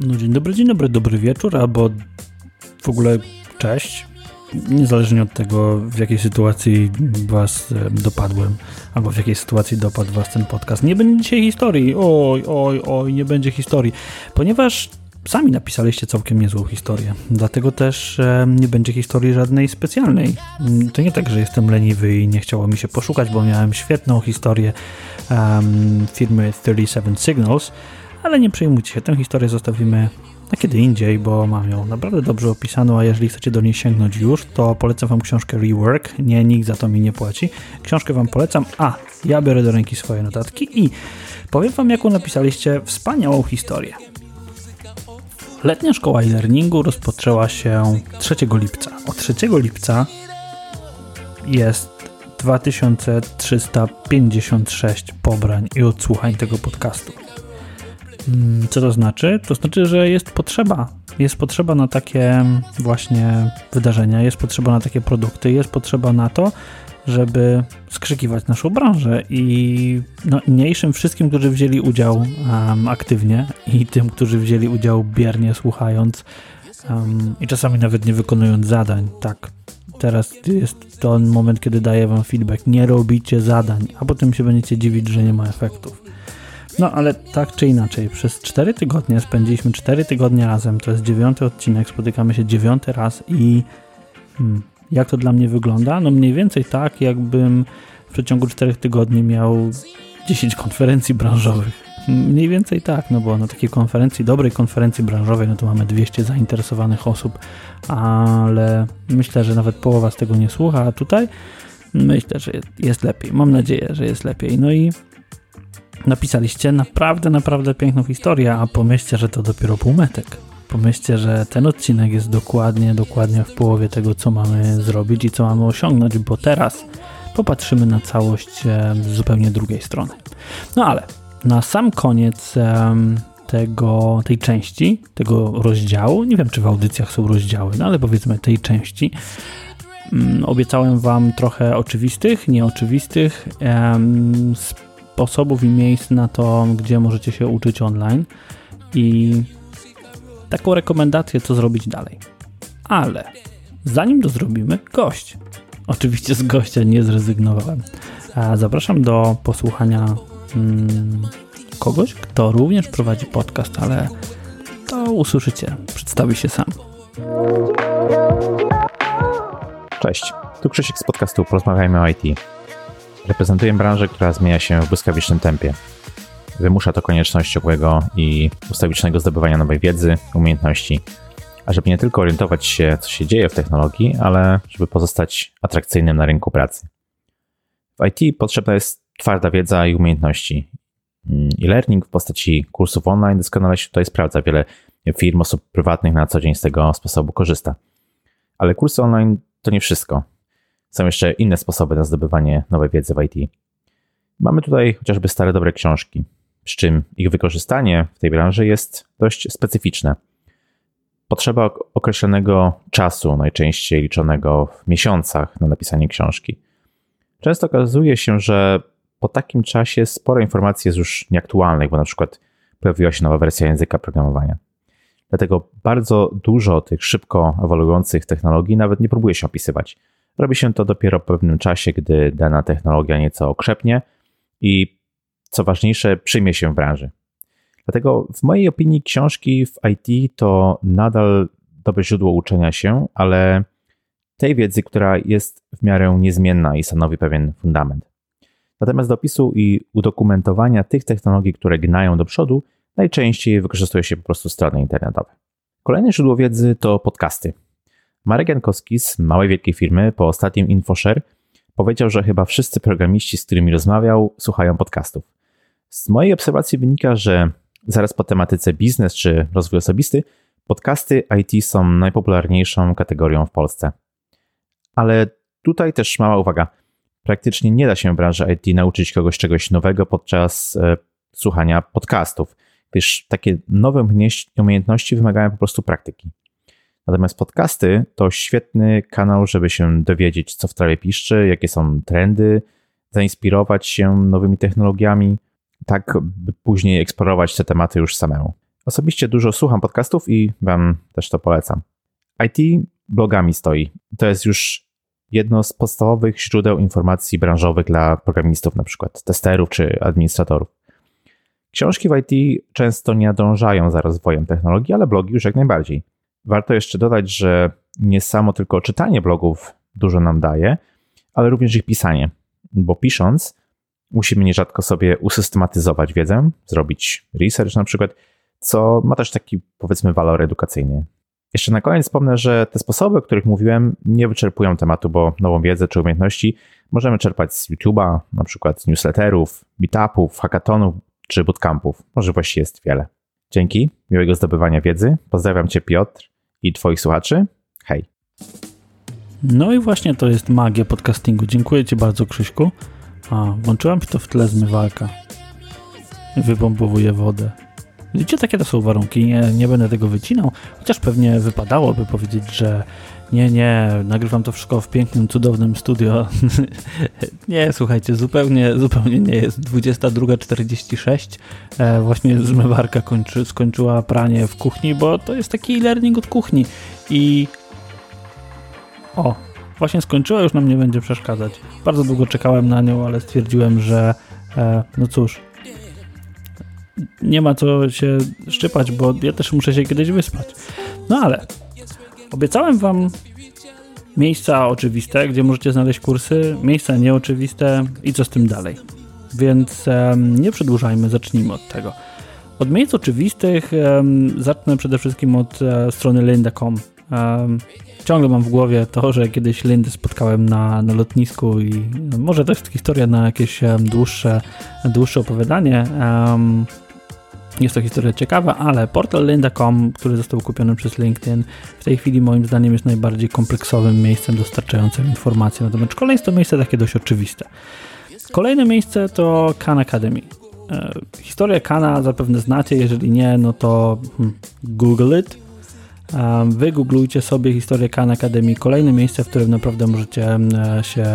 No dzień dobry, dzień dobry, dobry wieczór, albo w ogóle cześć. Niezależnie od tego, w jakiej sytuacji was e, dopadłem, albo w jakiej sytuacji dopadł was ten podcast. Nie będzie dzisiaj historii, oj, oj, oj, nie będzie historii, ponieważ sami napisaliście całkiem niezłą historię. Dlatego też e, nie będzie historii żadnej specjalnej. Mm, to nie tak, że jestem leniwy i nie chciało mi się poszukać, bo miałem świetną historię um, firmy 37 Signals, ale nie przejmujcie się, tę historię zostawimy na kiedy indziej, bo mam ją naprawdę dobrze opisaną, a jeżeli chcecie do niej sięgnąć już, to polecam wam książkę Rework. Nie, nikt za to mi nie płaci. Książkę wam polecam, a ja biorę do ręki swoje notatki i powiem wam, jaką napisaliście wspaniałą historię. Letnia szkoła e-learningu rozpoczęła się 3 lipca. Od 3 lipca jest 2356 pobrań i odsłuchań tego podcastu. Mm, co to znaczy? To znaczy, że jest potrzeba. Jest potrzeba na takie właśnie wydarzenia, jest potrzeba na takie produkty, jest potrzeba na to, żeby skrzykiwać naszą branżę i no, mniejszym wszystkim, którzy wzięli udział um, aktywnie i tym, którzy wzięli udział biernie słuchając um, i czasami nawet nie wykonując zadań. Tak, teraz jest ten moment, kiedy daję wam feedback. Nie robicie zadań, a potem się będziecie dziwić, że nie ma efektów. No ale tak czy inaczej, przez 4 tygodnie spędziliśmy 4 tygodnie razem. To jest dziewiąty odcinek, spotykamy się dziewiąty raz i hmm, jak to dla mnie wygląda? No mniej więcej tak, jakbym w przeciągu 4 tygodni miał 10 konferencji branżowych. Mniej więcej tak, no bo na takiej konferencji, dobrej konferencji branżowej, no to mamy 200 zainteresowanych osób, ale myślę, że nawet połowa z tego nie słucha, a tutaj myślę, że jest lepiej. Mam nadzieję, że jest lepiej. No i napisaliście naprawdę, naprawdę piękną historię, a pomyślcie, że to dopiero półmetek. Pomyślcie, że ten odcinek jest dokładnie, dokładnie w połowie tego, co mamy zrobić i co mamy osiągnąć, bo teraz popatrzymy na całość z zupełnie drugiej strony. No ale na sam koniec tego, tej części, tego rozdziału, nie wiem czy w audycjach są rozdziały, no ale powiedzmy tej części, mm, obiecałem Wam trochę oczywistych, nieoczywistych sposobów i miejsc na to, gdzie możecie się uczyć online i taką rekomendację, co zrobić dalej. Ale zanim to zrobimy, gość. Oczywiście z gościa nie zrezygnowałem. Zapraszam do posłuchania hmm, kogoś, kto również prowadzi podcast, ale to usłyszycie. Przedstawi się sam. Cześć, tu Krzysiek z podcastu Porozmawiajmy o IT. Reprezentuję branżę, która zmienia się w błyskawicznym tempie. Wymusza to konieczność ciągłego i ustawicznego zdobywania nowej wiedzy, umiejętności, a żeby nie tylko orientować się, co się dzieje w technologii, ale żeby pozostać atrakcyjnym na rynku pracy. W IT potrzebna jest twarda wiedza i umiejętności. E-learning w postaci kursów online doskonale się tutaj sprawdza. Wiele firm, osób prywatnych na co dzień z tego sposobu korzysta. Ale kursy online to nie wszystko. Są jeszcze inne sposoby na zdobywanie nowej wiedzy w IT. Mamy tutaj chociażby stare dobre książki, przy czym ich wykorzystanie w tej branży jest dość specyficzne. Potrzeba określonego czasu, najczęściej liczonego w miesiącach, na napisanie książki. Często okazuje się, że po takim czasie sporo informacji jest już nieaktualnych, bo na przykład pojawiła się nowa wersja języka programowania. Dlatego bardzo dużo tych szybko ewoluujących technologii nawet nie próbuje się opisywać. Robi się to dopiero po pewnym czasie, gdy dana technologia nieco okrzepnie i co ważniejsze, przyjmie się w branży. Dlatego w mojej opinii książki w IT to nadal dobre źródło uczenia się, ale tej wiedzy, która jest w miarę niezmienna i stanowi pewien fundament. Natomiast do opisu i udokumentowania tych technologii, które gnają do przodu, najczęściej wykorzystuje się po prostu strony internetowe. Kolejne źródło wiedzy to podcasty. Marek Jankowski z małej wielkiej firmy po ostatnim InfoShare powiedział, że chyba wszyscy programiści, z którymi rozmawiał, słuchają podcastów. Z mojej obserwacji wynika, że zaraz po tematyce biznes czy rozwój osobisty, podcasty IT są najpopularniejszą kategorią w Polsce. Ale tutaj też mała uwaga. Praktycznie nie da się w branży IT nauczyć kogoś czegoś nowego podczas e, słuchania podcastów, gdyż takie nowe umiejętności wymagają po prostu praktyki. Natomiast podcasty to świetny kanał, żeby się dowiedzieć, co w trawie piszczy, jakie są trendy, zainspirować się nowymi technologiami, tak by później eksplorować te tematy już samemu. Osobiście dużo słucham podcastów i Wam też to polecam. IT blogami stoi. To jest już jedno z podstawowych źródeł informacji branżowych dla programistów, na przykład testerów czy administratorów. Książki w IT często nie nadążają za rozwojem technologii, ale blogi już jak najbardziej. Warto jeszcze dodać, że nie samo tylko czytanie blogów dużo nam daje, ale również ich pisanie, bo pisząc musimy nierzadko sobie usystematyzować wiedzę, zrobić research na przykład, co ma też taki powiedzmy walor edukacyjny. Jeszcze na koniec wspomnę, że te sposoby, o których mówiłem, nie wyczerpują tematu, bo nową wiedzę czy umiejętności możemy czerpać z YouTube'a, na przykład z newsletterów, meetupów, hackathonów czy bootcampów. Możliwości jest wiele. Dzięki, miłego zdobywania wiedzy. Pozdrawiam Cię Piotr i Twoich słuchaczy. Hej. No i właśnie to jest magia podcastingu. Dziękuję Ci bardzo, Krzyśku. A, włączyłam to w tle zmywarka. Wybombowuję wodę. Widzicie, takie to są warunki. Nie, nie będę tego wycinał, chociaż pewnie wypadałoby powiedzieć, że nie, nie, nagrywam to wszystko w pięknym, cudownym studio. nie, słuchajcie, zupełnie, zupełnie nie jest. 22.46. E, właśnie zmywarka kończy, skończyła pranie w kuchni, bo to jest taki e-learning od kuchni. I o, właśnie skończyła, już nam nie będzie przeszkadzać. Bardzo długo czekałem na nią, ale stwierdziłem, że e, no cóż, nie ma co się szczypać, bo ja też muszę się kiedyś wyspać. No ale obiecałem wam miejsca oczywiste, gdzie możecie znaleźć kursy, miejsca nieoczywiste i co z tym dalej. Więc um, nie przedłużajmy, zacznijmy od tego. Od miejsc oczywistych um, zacznę przede wszystkim od uh, strony lynda.com. Um, ciągle mam w głowie to, że kiedyś Lindy spotkałem na, na lotnisku i no, może to jest historia na jakieś dłuższe, dłuższe opowiadanie. Jest to historia ciekawa, ale portal lynda.com, który został kupiony przez LinkedIn, w tej chwili moim zdaniem jest najbardziej kompleksowym miejscem dostarczającym informacji na temat szkoleń. To miejsce takie dość oczywiste. Kolejne miejsce to Khan Academy. E, historię Kana zapewne znacie, jeżeli nie, no to hmm, Google it. Wygooglujcie sobie historię Khan Academy, kolejne miejsce, w którym naprawdę możecie się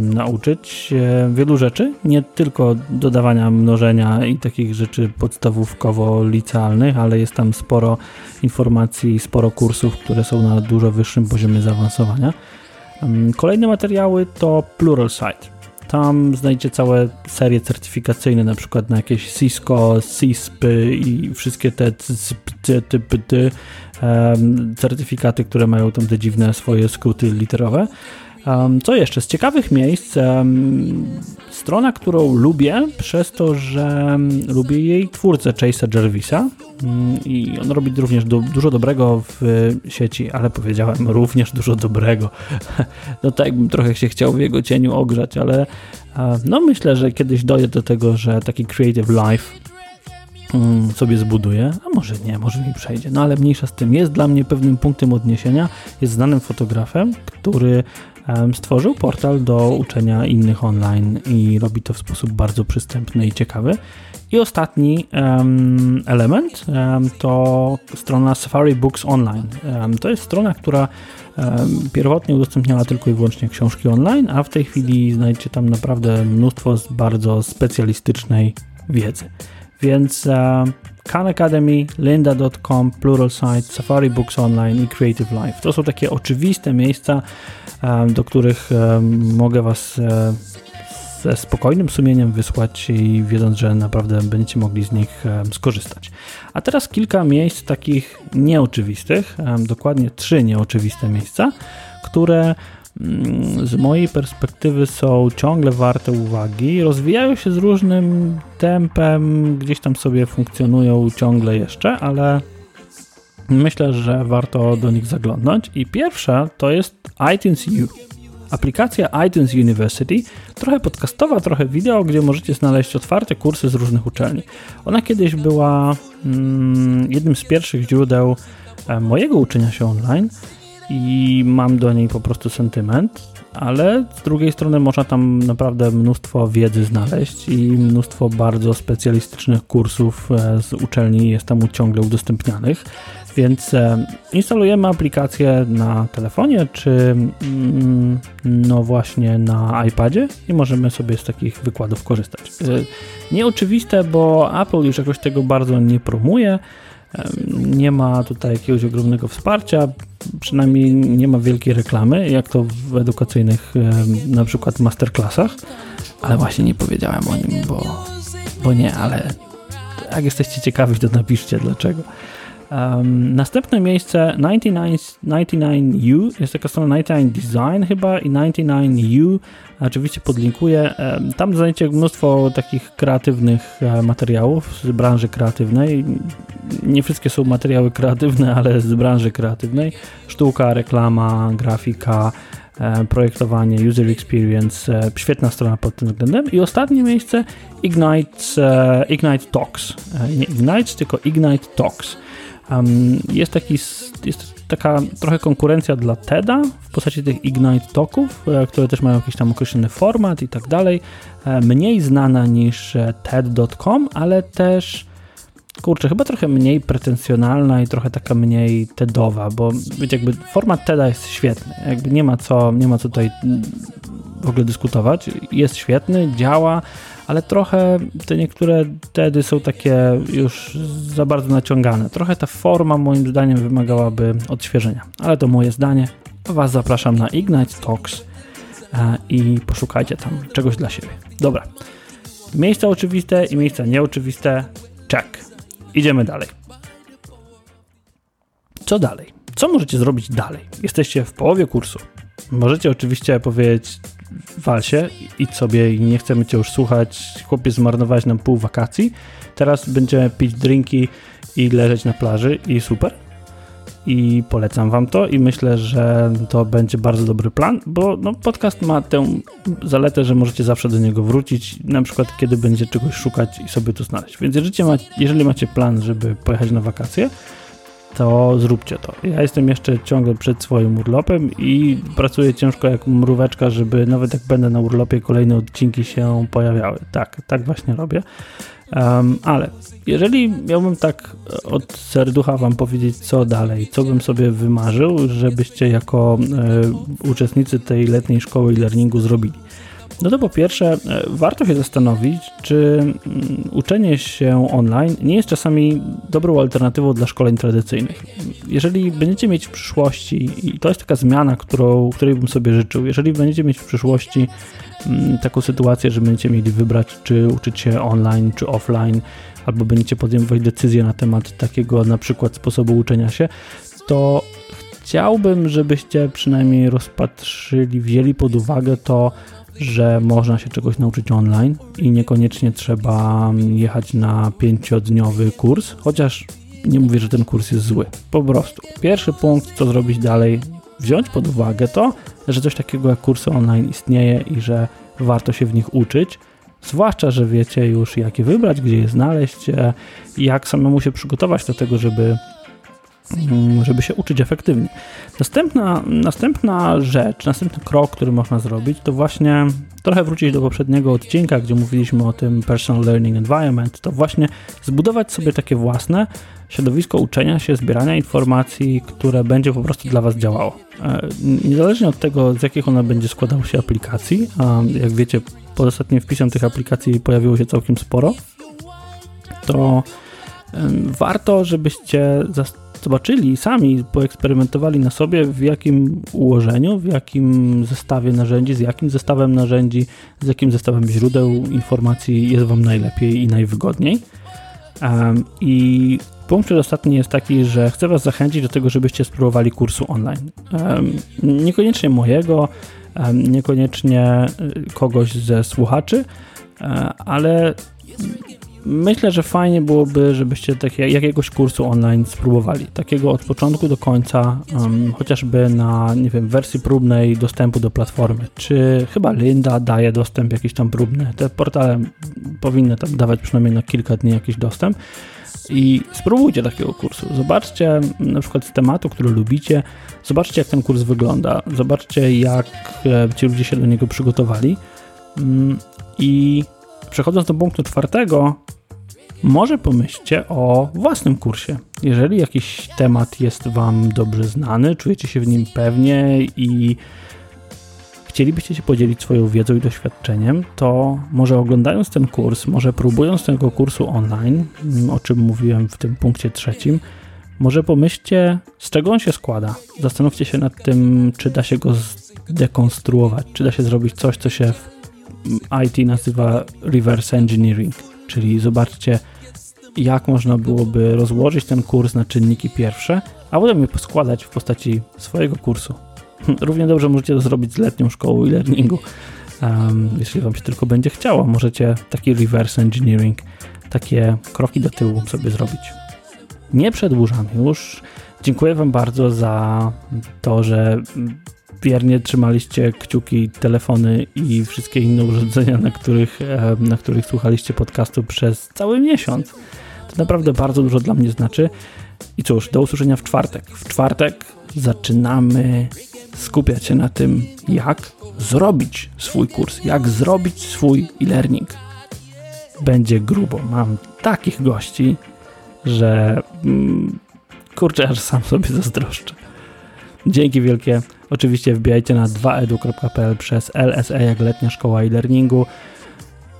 nauczyć e, wielu rzeczy, nie tylko dodawania mnożenia i takich rzeczy podstawówkowo-licealnych, ale jest tam sporo informacji, sporo kursów, które są na dużo wyższym poziomie zaawansowania. Kolejne materiały to Pluralsight. Tam znajdziecie całe serie certyfikacyjne, na przykład na jakieś Cisco, CISPy i wszystkie te certyfikaty, które mają tam te dziwne swoje skróty literowe. Co jeszcze? Z ciekawych miejsc strona, którą lubię przez to, że lubię jej twórcę Chase'a Jervisa mm, i on robi również dużo dobrego w sieci, ale powiedziałem również dużo dobrego. No tak bym trochę się chciał w jego cieniu ogrzać, ale no myślę, że kiedyś dojdę do tego, że taki creative life sobie zbuduję, a może nie, może mi przejdzie, no ale mniejsza z tym. Jest dla mnie pewnym punktem odniesienia, jest znanym fotografem, który stworzył portal do uczenia innych online i robi to w sposób bardzo przystępny i ciekawy. I ostatni um, element um, to strona Safari Books Online. Um, to jest strona, która pierwotnie udostępniała tylko i wyłącznie książki online, a w tej chwili znajdziecie tam naprawdę mnóstwo bardzo specjalistycznej wiedzy. Więc Khan Academy, lynda.com, Pluralsight, Safari Books Online i Creative Life. To są takie oczywiste miejsca, do których mogę Was ze spokojnym sumieniem wysłać i wiedząc, że naprawdę będziecie mogli z nich skorzystać. A teraz kilka miejsc takich nieoczywistych, dokładnie trzy nieoczywiste miejsca, które z mojej perspektywy są ciągle warte uwagi, rozwijają się z różnym tempem, gdzieś tam sobie funkcjonują ciągle jeszcze, ale myślę, że warto do nich zaglądnąć. I pierwsza to jest iTunes U. Aplikacja iTunes University, trochę podcastowa, trochę wideo, gdzie możecie znaleźć otwarte kursy z różnych uczelni. Ona kiedyś była mm, jednym z pierwszych źródeł e, mojego uczenia się online i mam do niej po prostu sentyment, ale z drugiej strony można tam naprawdę mnóstwo wiedzy znaleźć i mnóstwo bardzo specjalistycznych kursów e, z uczelni jest tam ciągle udostępnianych. Więc e, instalujemy aplikację na telefonie, czy mm, no właśnie na iPadzie i możemy sobie z takich wykładów korzystać. E, nieoczywiste, bo Apple już jakoś tego bardzo nie promuje. Nie ma tutaj jakiegoś ogromnego wsparcia, przynajmniej nie ma wielkiej reklamy, jak to w edukacyjnych na przykład masterclassach, ale właśnie nie powiedziałem o nim, bo, bo nie, ale jak jesteście ciekawi, to napiszcie dlaczego. Um, następne miejsce 99, 99U, jest taka strona 99 Design chyba i 99U, oczywiście podlinkuję. Um, tam znajdziecie mnóstwo takich kreatywnych e, materiałów z branży kreatywnej. Nie wszystkie są materiały kreatywne, ale z branży kreatywnej. Sztuka, reklama, grafika, e, projektowanie, user experience, e, świetna strona pod tym względem. I ostatnie miejsce Ignite, Ignite Talks. Nie Ignite, tylko Ignite Talks. Um, jest, taki, jest taka trochę konkurencja dla TEDa w postaci tych Ignite Talków, e, które też mają jakiś tam określony format i tak dalej. E, mniej znana niż e, TED.com, ale też kurczę, chyba trochę mniej pretensjonalna i trochę taka mniej TEDowa, bo wiecie, jakby format TEDa jest świetny, jakby nie ma co, nie ma co tutaj w ogóle dyskutować, jest świetny, działa, ale trochę te niektóre TEDy są takie już za bardzo naciągane. Trochę ta forma moim zdaniem wymagałaby odświeżenia, ale to moje zdanie. Was zapraszam na Ignite Talks e, i poszukajcie tam czegoś dla siebie. Dobra. Miejsca oczywiste i miejsca nieoczywiste. Check. Idziemy dalej. Co dalej? Co możecie zrobić dalej? Jesteście w połowie kursu. Możecie oczywiście powiedzieć, walsie, idź sobie i nie chcemy cię już słuchać, chłopie zmarnować nam pół wakacji, teraz będziemy pić drinki i leżeć na plaży i super. I polecam wam to i myślę, że to będzie bardzo dobry plan, bo no, podcast ma tę zaletę, że możecie zawsze do niego wrócić, na przykład kiedy będziecie czegoś szukać i sobie to znaleźć. Więc jeżeli macie, jeżeli macie plan, żeby pojechać na wakacje, to zróbcie to. Ja jestem jeszcze ciągle przed swoim urlopem i pracuję ciężko jak mróweczka, żeby nawet jak będę na urlopie, kolejne odcinki się pojawiały. Tak, tak właśnie robię. Um, ale jeżeli miałbym tak od serducha wam powiedzieć, co dalej, co bym sobie wymarzył, żebyście jako e, uczestnicy tej letniej szkoły e-learningu zrobili. No to po pierwsze, e, warto się zastanowić, czy mm, uczenie się online nie jest czasami dobrą alternatywą dla szkoleń tradycyjnych. Jeżeli będziecie mieć w przyszłości, i to jest taka zmiana, którą, której bym sobie życzył, jeżeli będziecie mieć w przyszłości mm, taką sytuację, że będziecie mieli wybrać, czy uczyć się online, czy offline, albo będziecie podejmować decyzję na temat takiego na przykład sposobu uczenia się, to chciałbym, żebyście przynajmniej rozpatrzyli, wzięli pod uwagę to, że można się czegoś nauczyć online i niekoniecznie trzeba jechać na pięciodniowy kurs, chociaż nie mówię, że ten kurs jest zły. Po prostu. Pierwszy punkt, co zrobić dalej, wziąć pod uwagę to, że coś takiego jak kursy online istnieje i że warto się w nich uczyć. Zwłaszcza, że wiecie już, jakie wybrać, gdzie je znaleźć, e, jak samemu się przygotować do tego, żeby Mm, żeby się uczyć efektywnie. Następna, następna rzecz, następny krok, który można zrobić, to właśnie trochę wrócić do poprzedniego odcinka, gdzie mówiliśmy o tym personal learning environment, to właśnie zbudować sobie takie własne środowisko uczenia się, zbierania informacji, które będzie po prostu dla Was działało. E, niezależnie od tego, z jakich ona będzie składał się aplikacji, a jak wiecie, pod ostatnim wpisem tych aplikacji pojawiło się całkiem sporo, to warto, żebyście zobaczyli sami, poeksperymentowali na sobie, w jakim ułożeniu, w jakim zestawie narzędzi, z jakim zestawem narzędzi, z jakim zestawem źródeł informacji jest Wam najlepiej i najwygodniej. I punkt ostatni jest taki, że chcę Was zachęcić do tego, żebyście spróbowali kursu online. Niekoniecznie mojego, niekoniecznie y, kogoś ze słuchaczy, e, ale myślę, że fajnie byłoby, żebyście takie, jakiegoś kursu online spróbowali. Takiego od początku do końca, um, chociażby na, nie wiem, wersji próbnej dostępu do platformy. Czy chyba Linda daje dostęp jakiś tam próbny. Te portale powinny tam dawać przynajmniej na kilka dni jakiś dostęp. I spróbujcie takiego kursu. Zobaczcie na przykład z tematu, który lubicie, zobaczcie jak ten kurs wygląda, zobaczcie jak e, ci ludzie się do niego przygotowali. Mm, I przechodząc do punktu czwartego, może pomyślcie o własnym kursie. Jeżeli jakiś temat jest Wam dobrze znany, czujecie się w nim pewnie i chcielibyście się podzielić swoją wiedzą i doświadczeniem, to może oglądając ten kurs, może próbując tego kursu online, o czym mówiłem w tym punkcie trzecim, może pomyślcie, z czego on się składa. Zastanówcie się nad tym, czy da się go zdekonstruować, czy da się zrobić coś, co się w IT nazywa reverse engineering, czyli zobaczcie, jak można byłoby rozłożyć ten kurs na czynniki pierwsze, a potem je poskładać w postaci swojego kursu. Równie dobrze możecie to zrobić z letnią szkołą e-learningu. Um, jeśli Wam się tylko będzie chciało, możecie taki reverse engineering, takie kroki do tyłu sobie zrobić. Nie przedłużam już. Dziękuję Wam bardzo za to, że wiernie trzymaliście kciuki, telefony i wszystkie inne urządzenia, na których, na których słuchaliście podcastu przez cały miesiąc. Naprawdę bardzo dużo dla mnie znaczy. I cóż, do usłyszenia w czwartek. W czwartek zaczynamy skupiać się na tym, jak zrobić swój kurs, jak zrobić swój e-learning. Będzie grubo. Mam takich gości, że mm, kurczę, aż sam sobie zazdroszczę. Dzięki wielkie. Oczywiście wbijajcie na 2edu.pl przez LSE jak letnia szkoła e-learningu.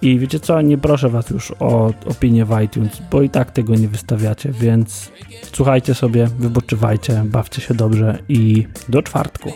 I wiecie co, nie proszę was już o opinię w iTunes, bo i tak tego nie wystawiacie, więc słuchajcie sobie, wypoczywajcie, bawcie się dobrze i do czwartku.